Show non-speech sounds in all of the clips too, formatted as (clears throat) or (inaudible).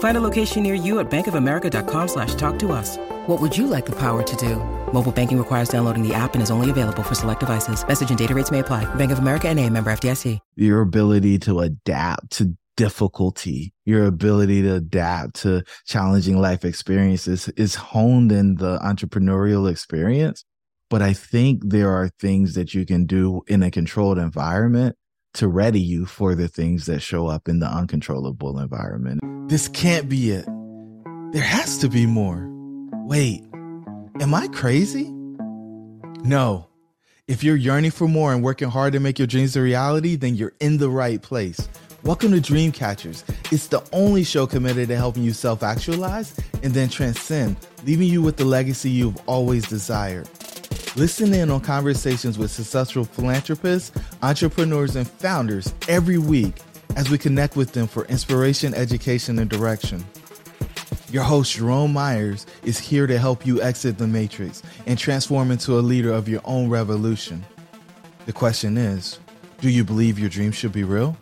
Find a location near you at bankofamerica.com slash talk to us. What would you like the power to do? Mobile banking requires downloading the app and is only available for select devices. Message and data rates may apply. Bank of America and a member FDIC. Your ability to adapt to difficulty, your ability to adapt to challenging life experiences is honed in the entrepreneurial experience. But I think there are things that you can do in a controlled environment to ready you for the things that show up in the uncontrollable environment. This can't be it. There has to be more. Wait, am I crazy? No. If you're yearning for more and working hard to make your dreams a reality, then you're in the right place. Welcome to Dreamcatchers. It's the only show committed to helping you self actualize and then transcend, leaving you with the legacy you've always desired. Listen in on conversations with successful philanthropists, entrepreneurs, and founders every week as we connect with them for inspiration, education, and direction. Your host, Jerome Myers, is here to help you exit the matrix and transform into a leader of your own revolution. The question is do you believe your dreams should be real?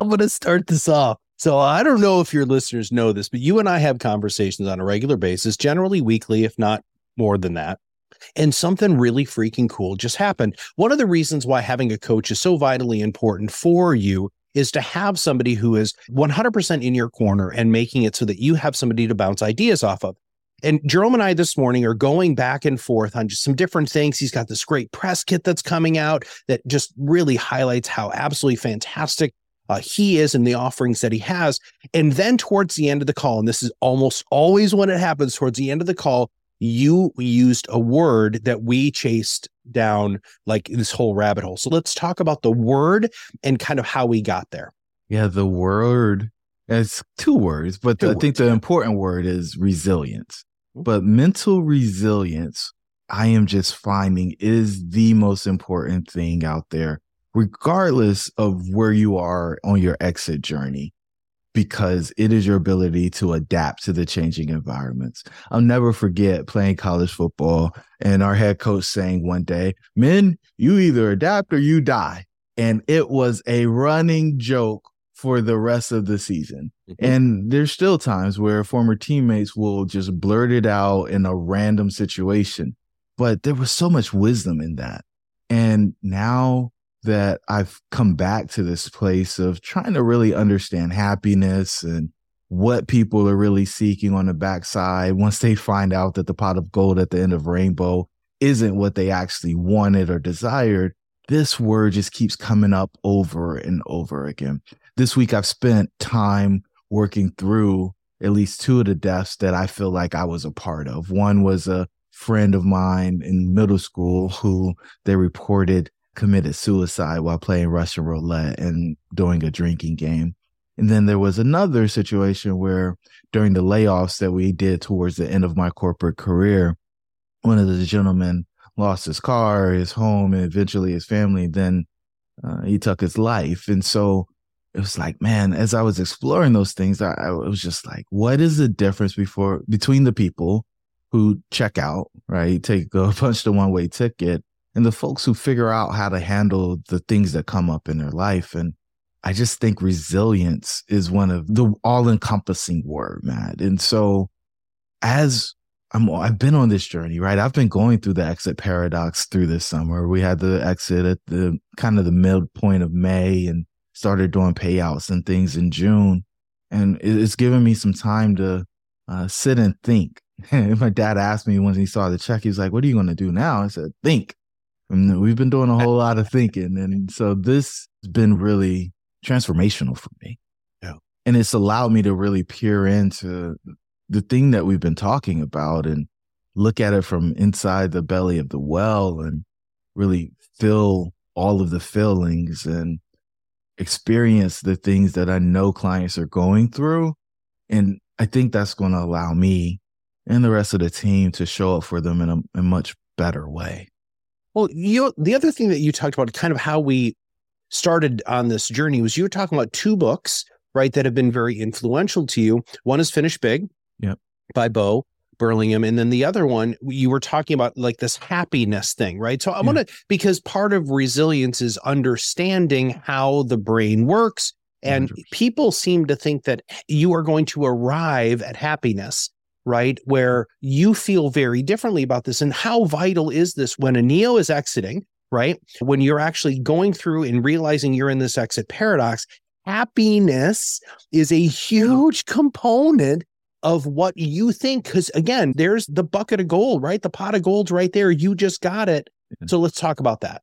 I'm going to start this off. So I don't know if your listeners know this, but you and I have conversations on a regular basis, generally weekly, if not more than that. And something really freaking cool just happened. One of the reasons why having a coach is so vitally important for you is to have somebody who is 100% in your corner and making it so that you have somebody to bounce ideas off of. And Jerome and I this morning are going back and forth on just some different things. He's got this great press kit that's coming out that just really highlights how absolutely fantastic uh, he is and the offerings that he has. And then towards the end of the call, and this is almost always when it happens towards the end of the call, you used a word that we chased down like this whole rabbit hole. So let's talk about the word and kind of how we got there. Yeah, the word it's two words, but two I words, think the important word is resilience. Mm-hmm. But mental resilience, I am just finding is the most important thing out there, regardless of where you are on your exit journey because it is your ability to adapt to the changing environments. I'll never forget playing college football and our head coach saying one day, Men, you either adapt or you die. And it was a running joke for the rest of the season. Mm-hmm. And there's still times where former teammates will just blurt it out in a random situation. But there was so much wisdom in that. And now that I've come back to this place of trying to really understand happiness and what people are really seeking on the backside once they find out that the pot of gold at the end of rainbow isn't what they actually wanted or desired. This word just keeps coming up over and over again. This week, I've spent time working through at least two of the deaths that I feel like I was a part of. One was a friend of mine in middle school who they reported committed suicide while playing Russian roulette and doing a drinking game. And then there was another situation where during the layoffs that we did towards the end of my corporate career, one of the gentlemen lost his car, his home, and eventually his family. Then uh, he took his life. And so it was like, man, as I was exploring those things, I, I was just like, what is the difference before between the people who check out, right? Take a (laughs) punch the one way ticket and the folks who figure out how to handle the things that come up in their life. And I just think resilience is one of the all encompassing word, Matt. And so as I'm, I've been on this journey, right? I've been going through the exit paradox through this summer. We had the exit at the kind of the midpoint of May and started doing payouts and things in June. And it's given me some time to uh, sit and think. (laughs) my dad asked me when he saw the check, he was like, What are you going to do now? I said, Think Mm, and we've been doing a whole lot of thinking. And so this has been really transformational for me. Yeah. And it's allowed me to really peer into the thing that we've been talking about and look at it from inside the belly of the well and really feel all of the feelings and experience the things that I know clients are going through. And I think that's going to allow me and the rest of the team to show up for them in a, a much better way. Well, you the other thing that you talked about, kind of how we started on this journey, was you were talking about two books, right, that have been very influential to you. One is Finish Big, Yep. by Bo Burlingham, and then the other one you were talking about like this happiness thing, right? So I Yeah. want to because part of resilience is understanding how the brain works, and 100%. people seem to think that you are going to arrive at happiness right? Where you feel very differently about this. And how vital is this when a Neo is exiting, right? When you're actually going through and realizing you're in this exit paradox, happiness is a huge component of what you think. Because again, there's the bucket of gold, right? The pot of gold's right there. You just got it. So let's talk about that.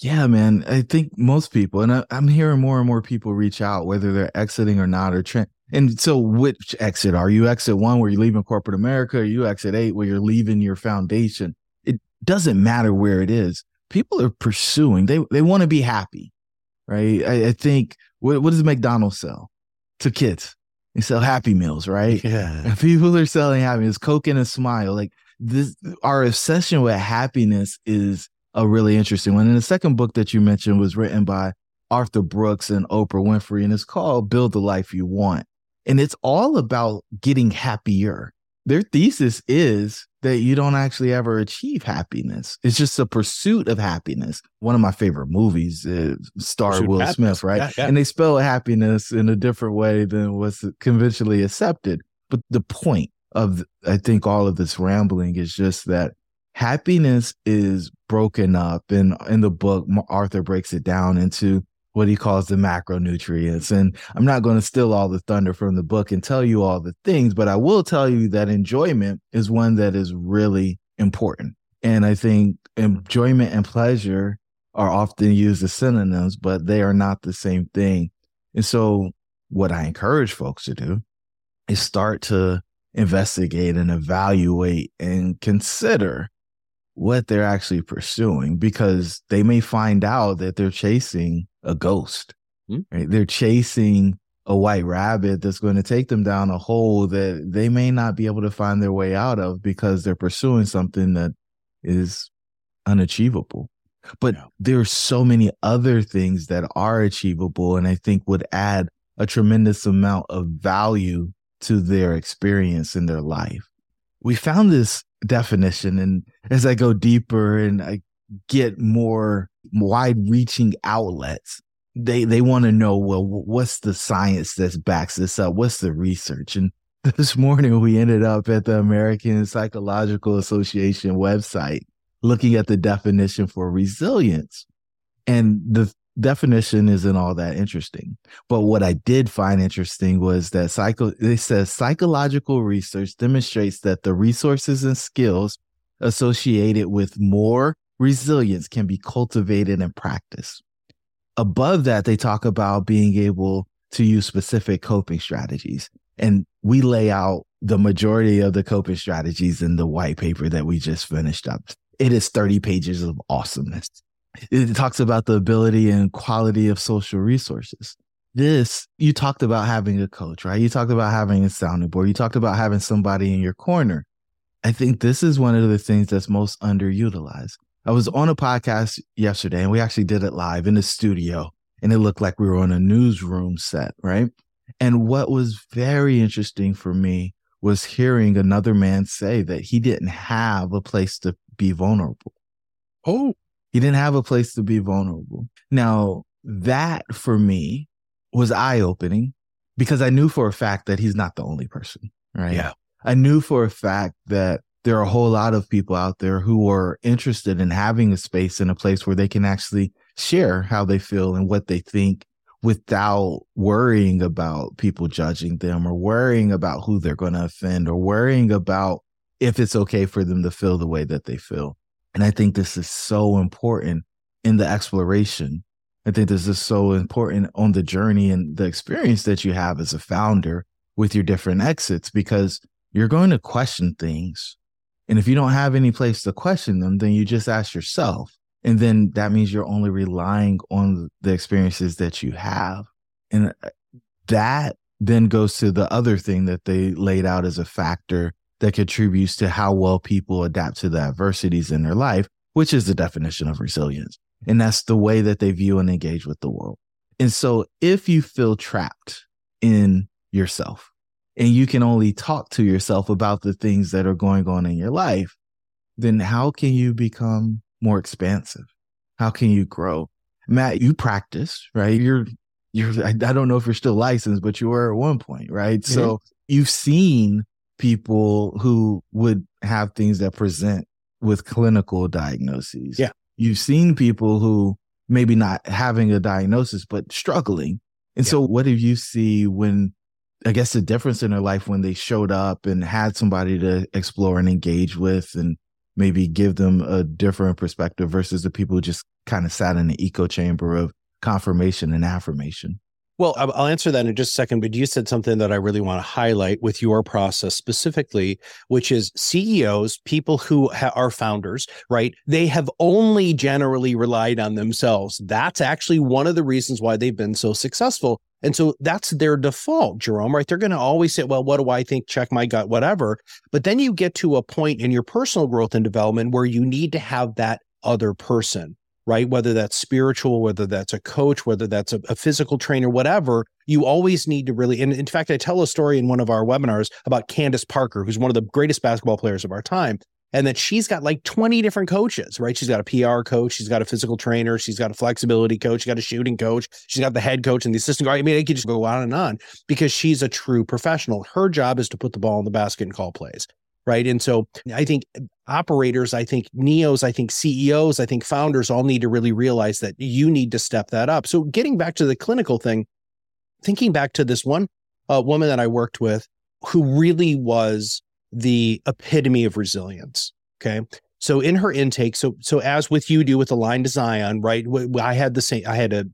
Yeah, man. I think most people, and I, I'm hearing more and more people reach out, whether they're exiting or not, or tra- and so which exit are you? Exit one where you're leaving corporate America, or you exit eight where you're leaving your foundation? It doesn't matter where it is. People are pursuing. They they want to be happy, right? I, I think what what does McDonald's sell to kids? They sell Happy Meals, right? Yeah. And (laughs) people are selling happiness, Coke and a smile. Like this, our obsession with happiness is a really interesting one. And the second book that you mentioned was written by Arthur Brooks and Oprah Winfrey, and it's called Build the Life You Want. And it's all about getting happier. Their thesis is that you don't actually ever achieve happiness. It's just a pursuit of happiness. One of my favorite movies is starred Pursuit Will Happiness. Smith, right? Yeah, yeah. And they spell happiness in a different way than what's conventionally accepted. But the point of, I think, all of this rambling is just that happiness is broken up. And in the book, Arthur breaks it down into what he calls the macronutrients. And I'm not going to steal all the thunder from the book and tell you all the things, but I will tell you that enjoyment is one that is really important. And I think enjoyment and pleasure are often used as synonyms, but they are not the same thing. And so, what I encourage folks to do is start to investigate and evaluate and consider what they're actually pursuing because they may find out that they're chasing a ghost, Hmm. right? They're chasing a white rabbit that's going to take them down a hole that they may not be able to find their way out of because they're pursuing something that is unachievable. But Yeah. there are so many other things that are achievable and I think would add a tremendous amount of value to their experience in their life. We found this definition, and as I go deeper and I get more wide reaching outlets, they they want to know well what's the science that backs this up? What's the research? And (laughs) this morning we ended up at the american psychological association website looking at the definition for resilience. And the definition isn't all that interesting. But what i did find interesting was that psycho it says psychological research demonstrates that the resources and skills associated with more resilience can be cultivated and practiced above that, they talk about being able to use specific coping strategies. And we lay out the majority of the coping strategies in the white paper that we just finished up. It is 30 pages of awesomeness. It talks about the ability and quality of social resources. This, you talked about having a coach, right? You talked about having a sounding board. You talked about having somebody in your corner. I think this is one of the things that's most underutilized. I was on a podcast yesterday and we actually did it live in the studio and it looked like we were on a newsroom set, right? And what was very interesting for me was hearing another man say that he didn't have a place to be vulnerable. Oh, He didn't have a place to be vulnerable. Now, that for me was eye opening because I knew for a fact that he's not the only person, right? Yeah. I knew for a fact that there are a whole lot of people out there who are interested in having a space and a place where they can actually share how they feel and what they think without worrying about people judging them or worrying about who they're going to offend or worrying about if it's okay for them to feel the way that they feel. And I think this is so important in the exploration. I think this is so important on the journey and the experience that you have as a founder with your different exits because you're going to question things. And if you don't have any place to question them, then you just ask yourself. And then that means you're only relying on the experiences that you have. And uh, that then goes to the other thing that they laid out as a factor that contributes to how well people adapt to the adversities in their life, which is the definition of resilience. And that's the way that they view and engage with the world. And so if you feel trapped in yourself and you can only talk to yourself about the things that are going on in your life, then how can you become more expansive? How can you grow? Matt, you practice, right? You're you're I, don't know if you're still licensed, but you were at one point, right? Mm-hmm. So you've seen people who would have things that present with clinical diagnoses. Yeah. You've seen people who maybe not having a diagnosis, but struggling. And yeah. so what do you see when I guess the difference in their life when they showed up and had somebody to explore and engage with and maybe give them a different perspective versus the people who just kind of sat in the echo chamber of confirmation and affirmation? Well, I'll answer that in just a second, but you said something that I really want to highlight with your process specifically, which is CEOs, people who ha- are founders, right? They have only generally relied on themselves. That's actually one of the reasons why they've been so successful. And so that's their default, Jerome, right? They're going to always say, well, what do I think? Check my gut, whatever. But then you get to a point in your personal growth and development where you need to have that other person right? Whether that's spiritual, whether that's a coach, whether that's a, a, physical trainer, whatever, you always need to really. And in fact, I tell a story in one of our webinars about Candace Parker, who's one of the greatest basketball players of our time. And that she's got like 20 different coaches, right? She's got a PR coach, she's got a physical trainer, she's got a flexibility coach, she's got a shooting coach, she's got the head coach and the assistant coach. I mean, I could just go on and on because she's a true professional. Her job is to put the ball in the basket and call plays right? And so I think operators, I think NEOs, I think CEOs, I think founders all need to really realize that you need to step that up. So getting back to the clinical thing, thinking back to this one uh, woman that I worked with who really was the epitome of resilience. Okay. So in her intake, so so as with you do with Align to Zion, right? I had the same. I had a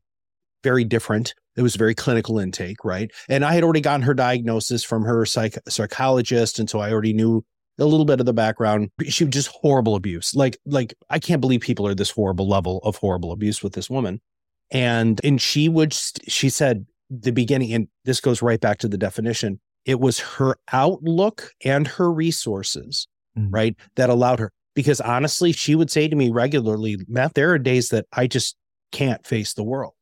very different. It was very clinical intake, right? And I had already gotten her diagnosis from her psych, psychologist, and so I already knew a little bit of the background. She was just horrible abuse. Like, like I can't believe people are this horrible level of horrible abuse with this woman. And and she would she said the beginning, and this goes right back to the definition. It was her outlook and her resources, mm-hmm. right, that allowed her. Because honestly, she would say to me regularly, Matt, there are days that I just can't face the world.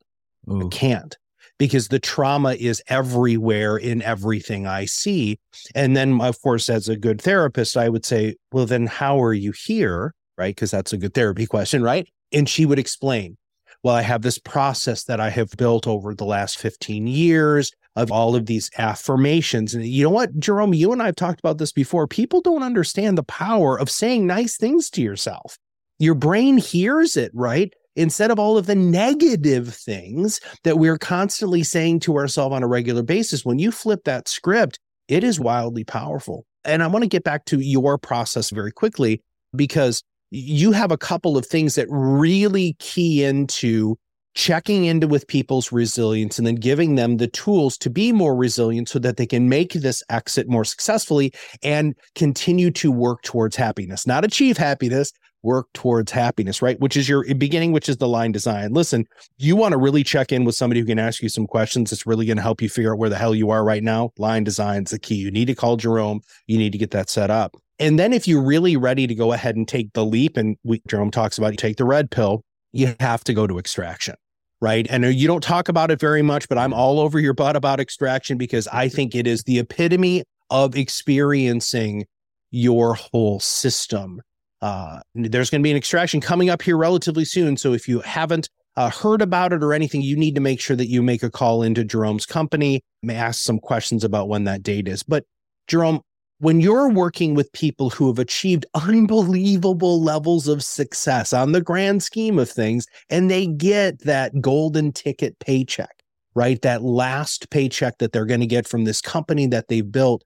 Ooh. I can't because the trauma is everywhere in everything I see. And then, of course, as a good therapist, I would say, well, then how are you here? Right. Because that's a good therapy (laughs) question. Right. And she would explain, well, I have this process that I have built over the last 15 years of all of these affirmations. And you know what, Jerome, you and I have talked about this before. People don't understand the power of saying nice things to yourself. Your brain hears it, right? instead of all of the negative things that we're constantly saying to ourselves on a regular basis, when you flip that script, it is wildly powerful. And I want to get back to your process very quickly because you have a couple of things that really key into checking into with people's resilience and then giving them the tools to be more resilient so that they can make this exit more successfully and continue to work towards happiness, not achieve happiness, work towards happiness, right? Which is your beginning, which is the line design. Listen, you want to really check in with somebody who can ask you some questions that's really going to help you figure out where the hell you are right now. Line design is the key. You need to call Jerome. You need to get that set up. And then if you're really ready to go ahead and take the leap, and we, Jerome talks about you take the red pill, you have to go to extraction. Right. And you don't talk about it very much, but I'm all over your butt about extraction because I think it is the epitome of experiencing your whole system uh, there's going to be an extraction coming up here relatively soon. So if you haven't uh, heard about it or anything, you need to make sure that you make a call into Jerome's company, ask some questions about when that date is. But Jerome, when you're working with people who have achieved unbelievable levels of success on the grand scheme of things, and they get that golden ticket paycheck, right? That last paycheck that they're going to get from this company that they've built,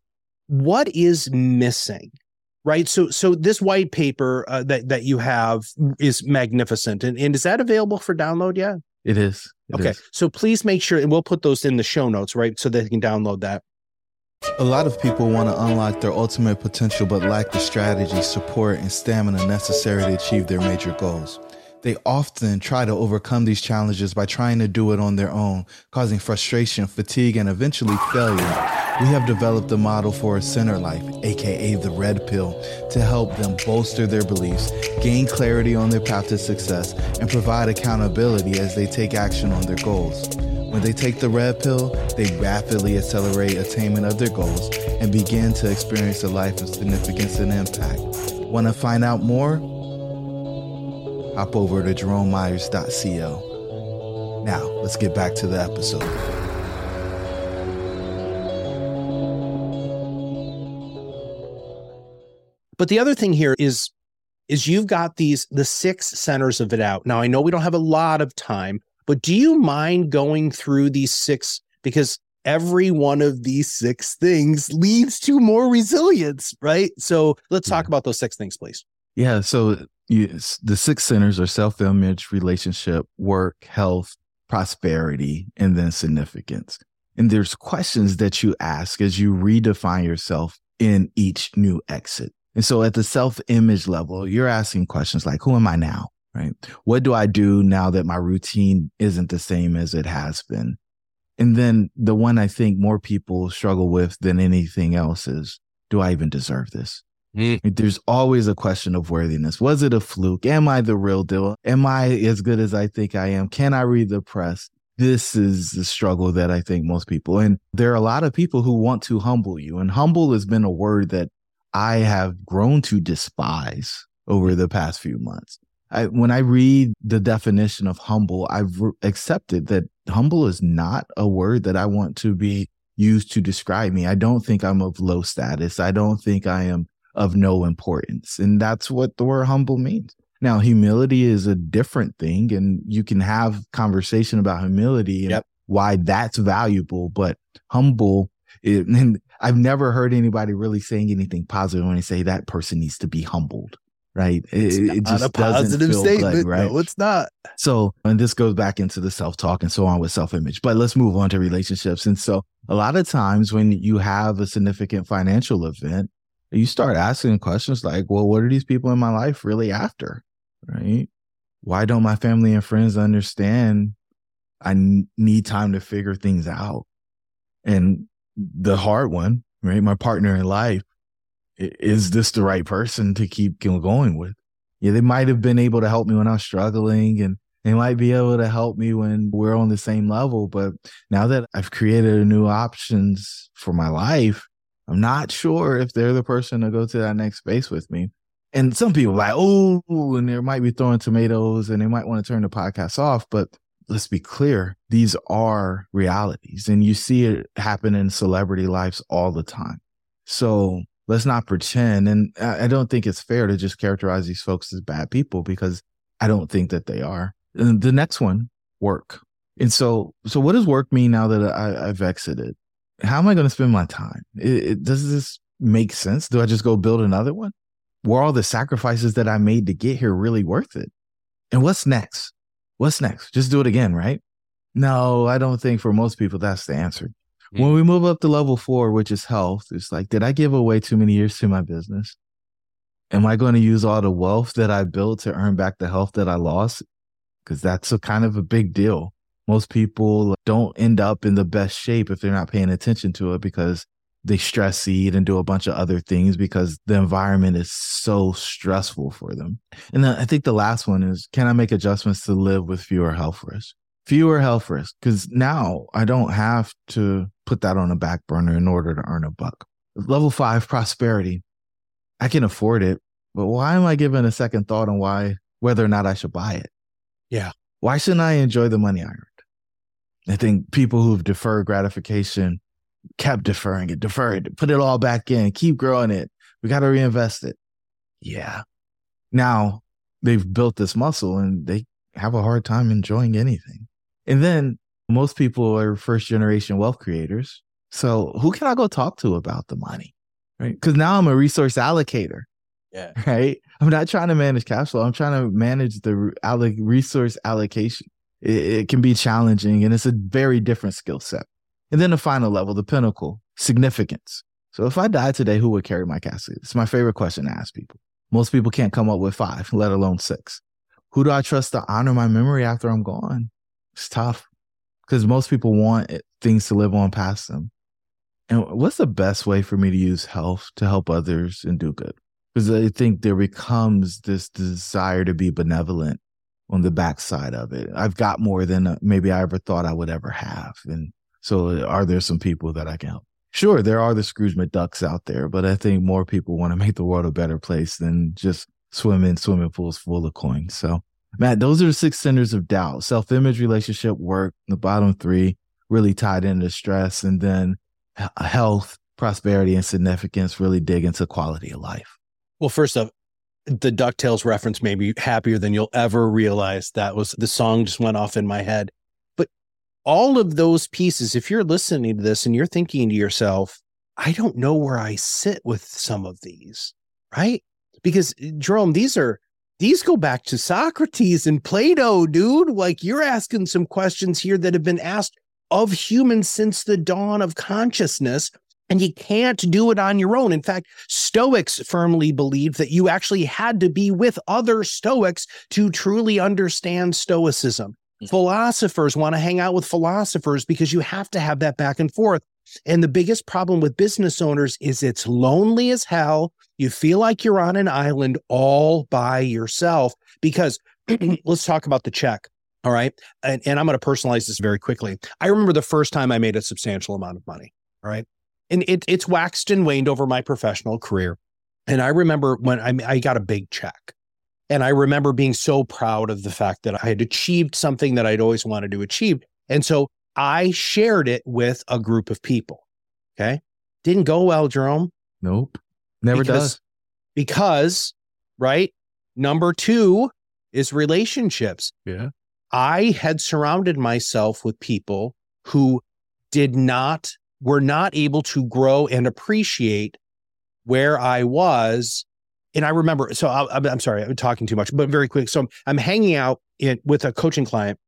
what is missing? right? So so this white paper uh, that that you have is magnificent, and, and is that available for download yet? It is. It okay, is. so please make sure, and we'll put those in the show notes, right, so they can download that. A lot of people want to unlock their ultimate potential but lack the strategy, support, and stamina necessary to achieve their major goals. They often try to overcome these challenges by trying to do it on their own, causing frustration, fatigue, and eventually failure. We have developed a model for a center life, aka the red pill, to help them bolster their beliefs, gain clarity on their path to success, and provide accountability as they take action on their goals. When they take the red pill, they rapidly accelerate attainment of their goals and begin to experience a life of significance and impact. Want to find out more? Hop over to jeromemyers.co. Now, let's get back to the episode. But the other thing here is is you've got these the six centers of doubt. Now I know we don't have a lot of time, but do you mind going through these six because every one of these six things leads to more resilience, right? So let's talk mm-hmm. about those six things, please. Yeah. So the six centers are self image, relationship, work, health, prosperity, and then significance. And there's questions that you ask as you redefine yourself in each new exit. And so at the self image level, you're asking questions like, who am I now? Right? What do I do now that my routine isn't the same as it has been? And then the one I think more people struggle with than anything else is, do I even deserve this? Mm. There's always a question of worthiness. Was it a fluke? Am I the real deal? Am I as good as I think I am? Can I read the press? This is the struggle that I think most people, and there are a lot of people who want to humble you. And humble has been a word that I have grown to despise over the past few months. I, when I read the definition of humble, I've re- accepted that humble is not a word that I want to be used to describe me. I don't think I'm of low status. I don't think I am of no importance. And that's what the word humble means. Now, humility is a different thing, and you can have conversation about humility and yep. why that's valuable. But humble, it, and I've never heard anybody really saying anything positive when they say that person needs to be humbled. Right. It, it just doesn't feel statement. good, right? No, it's not. So, and this goes back into the self talk and so on with self image. But let's move on to relationships. And so, a lot of times when you have a significant financial event, you start asking questions like, well, what are these people in my life really after? Right. Why don't my family and friends understand I need time to figure things out? And the hard one, right? My partner in life. Is this the right person to keep going with? Yeah, they might have been able to help me when I was struggling and they might be able to help me when we're on the same level. But now that I've created a new options for my life, I'm not sure if they're the person to go to that next space with me. And some people like, oh, and they might be throwing tomatoes and they might want to turn the podcast off. But let's be clear, these are realities and you see it happen in celebrity lives all the time. So let's not pretend. And I don't think it's fair to just characterize these folks as bad people because I don't think that they are. And the next one, work. And so, so what does work mean now that I, have exited? How am I going to spend my time? It, it, does this make sense? Do I just go build another one? Were all the sacrifices that I made to get here really worth it? And what's next? what's next? Just do it again, right? No, I don't think for most people that's the answer. Mm-hmm. When we move up to level four, which is health, it's like, did I give away too many years to my business? Am I going to use all the wealth that I built to earn back the health that I lost? Because that's a kind of a big deal. Most people don't end up in the best shape if they're not paying attention to it because they stress eat and do a bunch of other things because the environment is so stressful for them. And then I think the last one is can I make adjustments to live with fewer health risks? Fewer health risks. Because now I don't have to put that on a back burner in order to earn a buck. Level five, prosperity. I can afford it, but why am I giving a second thought on why, whether or not I should buy it? Yeah. Why shouldn't I enjoy the money I earned? I think people who've deferred gratification kept deferring it, deferred it, put it all back in, keep growing it. We got to reinvest it. Yeah. Now they've built this muscle and they have a hard time enjoying anything. And then most people are first generation wealth creators. So who can I go talk to about the money? Right. Cause now I'm a resource allocator. Yeah. (laughs) Right. I'm not trying to manage cash flow. I'm trying to manage the alloc- resource allocation. It, it can be challenging and it's a very different skill set. And then the final level, the pinnacle, significance. So if I die today, who would carry my casket? It's my favorite question to ask people. Most people can't come up with five, let alone six. Who do I trust to honor my memory after I'm gone? It's tough because most people want things to live on past them. And what's the best way for me to use health to help others and do good? Because I think there becomes this desire to be benevolent on the backside of it. I've got more than uh, maybe I ever thought I would ever have. And so, uh, are there some people that I can help? Sure, there are the Scrooge McDucks out there, but I think more people want to make the world a better place than just swim in swimming pools full of coins. So, Matt, those are the six centers of doubt self image, relationship, work, the bottom three really tied into stress, and then health, prosperity, and significance really dig into quality of life. Well, first off, the DuckTales reference made me happier than you'll ever realize. That was the song just went off in my head. But all of those pieces, if you're listening to this and you're thinking to yourself, I don't know where I sit with some of these, right? Because Jerome, these are these go back to Socrates and Plato, dude. Like you're asking some questions here that have been asked of humans since the dawn of consciousness. And you can't do it on your own. In fact, Stoics firmly believed that you actually had to be with other Stoics to truly understand Stoicism. Mm-hmm. Philosophers want to hang out with philosophers because you have to have that back and forth. And the biggest problem with business owners is it's lonely as hell. You feel like you're on an island all by yourself because (clears throat) let's talk about the check. All right. And, and I'm going to personalize this very quickly. I remember the first time I made a substantial amount of money. All right. And it, it's waxed and waned over my professional career. And I remember when I, I got a big check. And I remember being so proud of the fact that I had achieved something that I'd always wanted to achieve. And so I shared it with a group of people. Okay. Didn't go well, Jerome. Nope. Never because, does. Because, right? Number two is relationships. Yeah. I had surrounded myself with people who did not, were not able to grow and appreciate where I was. And I remember, so I, am sorry, I'm talking too much, but very quick. So I'm, I'm hanging out in, with a coaching client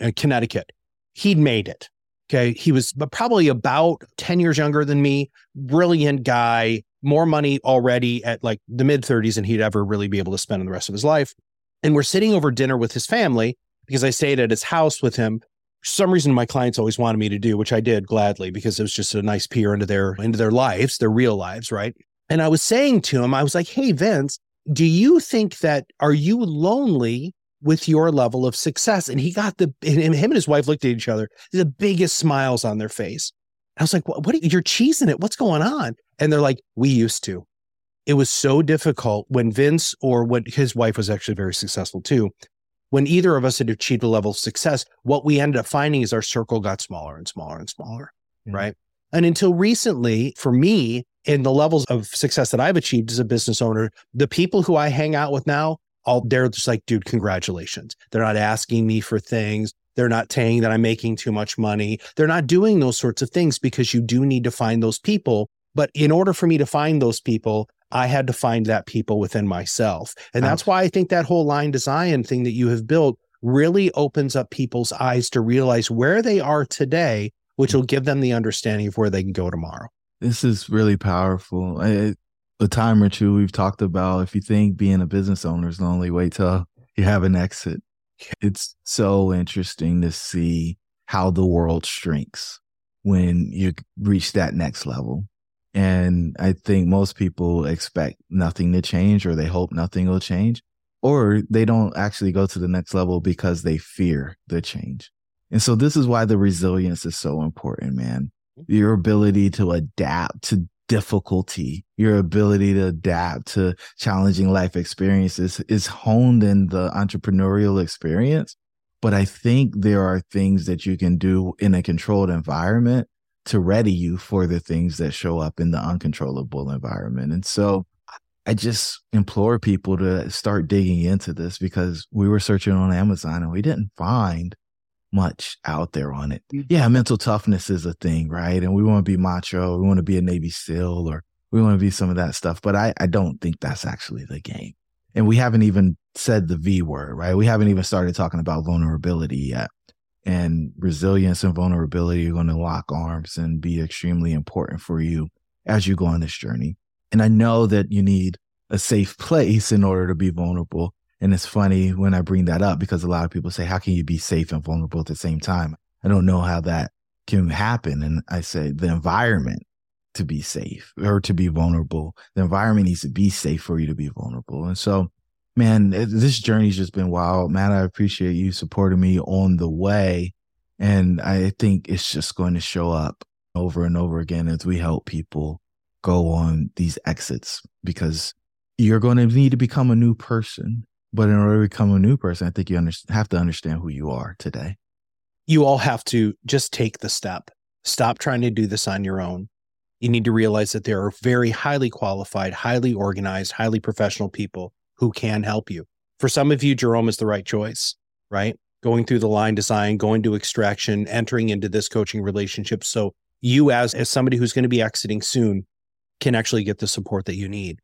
in Connecticut. He'd made it. Okay. He was probably about 10 years younger than me, brilliant guy, more money already at like the mid 30s than he'd ever really be able to spend in the rest of his life. And we're sitting over dinner with his family because I stayed at his house with him. For some reason, my clients always wanted me to do, which I did gladly because it was just a nice peer into their into their lives, their real lives, right? And I was saying to him, I was like, "Hey, Vince, do you think that are you lonely with your level of success?" And he got the and him and his wife looked at each other, the biggest smiles on their face. I was like, "What? what you're cheesing it? What's going on?" And they're like, "We used to." It was so difficult when Vince or when his wife was actually very successful too when either of us had achieved a level of success, what we ended up finding is our circle got smaller and smaller and smaller. Mm-hmm. Right. And until recently, for me, in the levels of success that I've achieved as a business owner, the people who I hang out with now, all they're just like, dude, congratulations. They're not asking me for things. They're not saying that I'm making too much money. They're not doing those sorts of things because you do need to find those people. But in order for me to find those people, I had to find that people within myself. And that's why I think that whole line design thing that you have built really opens up people's eyes to realize where they are today, which will mm. give them the understanding of where they can go tomorrow. This is really powerful. I, a time or two we've talked about if you think being a business owner is the only wait till you have an exit. It's so interesting to see how the world shrinks when you reach that next level. And I think most people expect nothing to change or they hope nothing will change, or they don't actually go to the next level because they fear the change. And so this is why the resilience is so important, man. Mm-hmm. Your ability to adapt to difficulty, your ability to adapt to challenging life experiences is honed in the entrepreneurial experience. But I think there are things that you can do in a controlled environment to ready you for the things that show up in the uncontrollable environment. And so I just implore people to start digging into this because we were searching on Amazon and we didn't find much out there on it. Mm. Yeah, mental toughness is a thing, right? And we want to be macho, we want to be a Navy SEAL or We want to be some of that stuff. But I, I don't think that's actually the game. And we haven't even said the V word, right? We haven't even started talking about vulnerability yet. And resilience and vulnerability are going to lock arms and be extremely important for you as you go on this journey. And I know that you need a safe (laughs) place in order to be vulnerable. And it's funny when I bring that up because a lot of people say, How can you be safe and vulnerable at the same time? I don't know how that can happen. And I say, The environment to be safe or to be vulnerable, the environment needs to be safe for you to be vulnerable. And so, man, eh, this journey's just been wild. Man, I appreciate you supporting me on the way. And I think it's just going to show up over and over again as we help people go on these exits because you're going to need to become a new person. But in order to become a new person, I think you under- have to understand who you are today. You all have to just take the step. Stop trying to do this on your own. You need to realize that there are very highly qualified, highly organized, highly professional people who can help you. For some of you, Jerome is the right choice, right? Going through the line design, going to extraction, entering into this coaching relationship. So you as, as somebody who's going to be exiting soon can actually get the support that you need.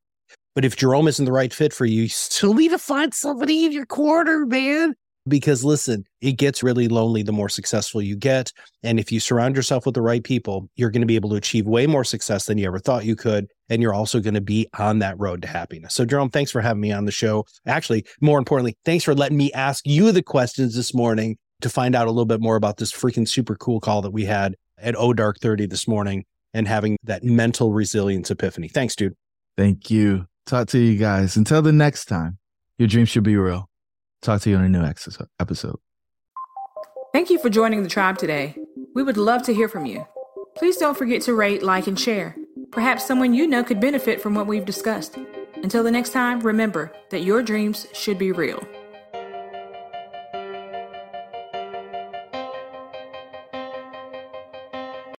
But if Jerome isn't the right fit for you, you still need to find somebody in your corner, man. Because listen, it gets really lonely the more successful you get. And if you surround yourself with the right people, you're going to be able to achieve way more success than you ever thought you could. And you're also going to be on that road to happiness. So, Jerome, thanks for having me on the show. Actually, more importantly, thanks for letting me ask you the questions this morning to find out a little bit more about this freaking super cool call that we had at O Dark 30 this morning and having that mental resilience epiphany. Thanks, dude. Thank you. Talk to you guys. Until the next time, your dreams should be real. Talk to you on a new episode. Thank you for joining the tribe today. We would love to hear from you. Please don't forget to rate, like, and share. Perhaps someone you know could benefit from what we've discussed. Until the next time, remember that your dreams should be real.